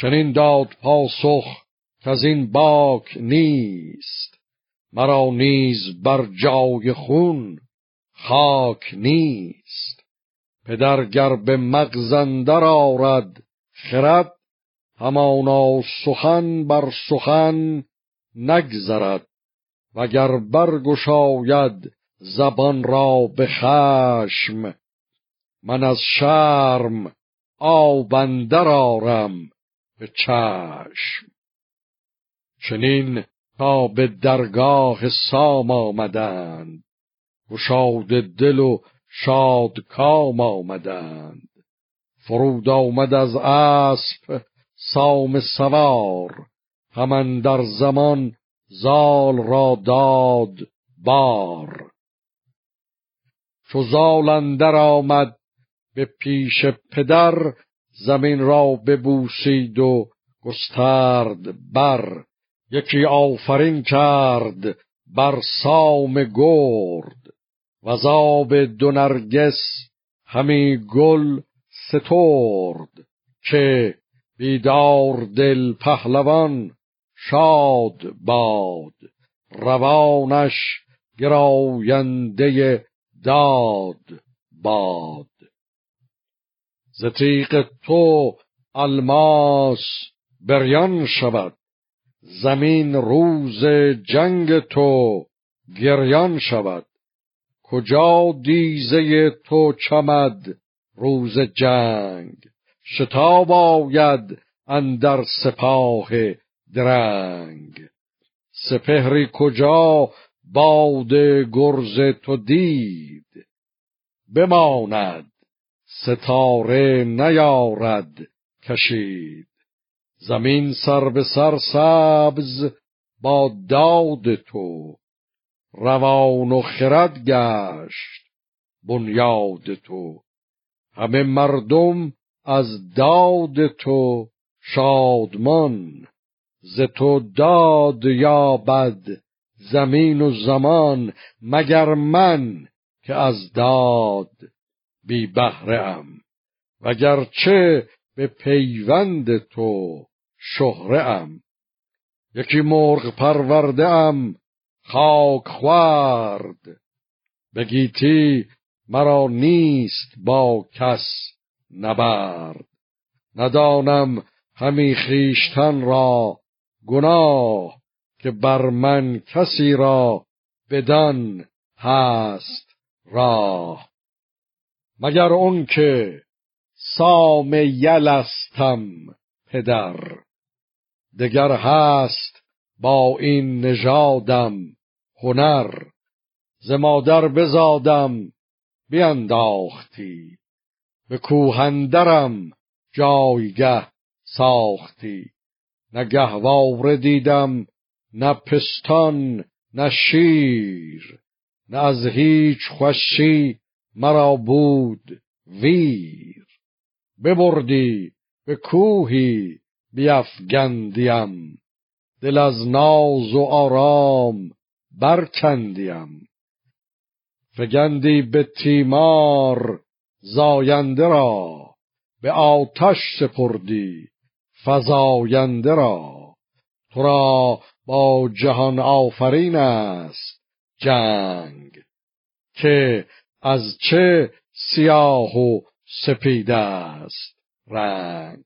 چنین داد پاسخ که از این باک نیست. مرا نیز بر جای خون خاک نیست. پدر گر به مغزندر آرد خرد همانا سخن بر سخن نگذرد. وگر برگشاید زبان را به خشم من از شرم آبندر آرم. به چشم. چنین تا به درگاه سام آمدند. گشاد دل و شاد کام آمدند. فرود آمد از اسب سام سوار. همان در زمان زال را داد بار. چو زال آمد به پیش پدر زمین را ببوسید و گسترد بر. یکی آفرین کرد بر سام گرد. و زاب دو نرگس همی گل سترد. که بیدار دل پهلوان شاد باد. روانش گراینده داد باد. ز تو الماس بریان شود. زمین روز جنگ تو گریان شود. کجا دیزه تو چمد روز جنگ؟ شتاب آید اندر سپاه درنگ. سپهری کجا باد گرز تو دید؟ بماند ستاره نیارد کشید. زمین سر به سر سبز با داد تو. روان و خرد گشت بنیاد تو. همه مردم از داد تو شادمان. ز تو داد یا بد زمین و زمان مگر من که از داد بی بهره ام وگرچه به پیوند تو شهره ام یکی مرغ پرورده ام خاک خوارد. بگیتی مرا نیست با کس نبرد. ندانم همی خیشتن را گناه که بر من کسی را بدان هست راه. مگر اون که سام یلستم پدر. دگر هست با این نژادم هنر. ز مادر بزادم بینداختی. به کوهندرم جایگه ساختی. نه گهواره دیدم نه پستان نه شیر. نه از هیچ خوشی مرا بود ویر. ببردی به کوهی بیافگندیم دل از ناز و آرام برکندیم. فگندی به تیمار زاینده را به آتش سپردی فزاینده را. تو را با جهان آفرین است جنگ که از چه سیاه و سپید است؟ رنگ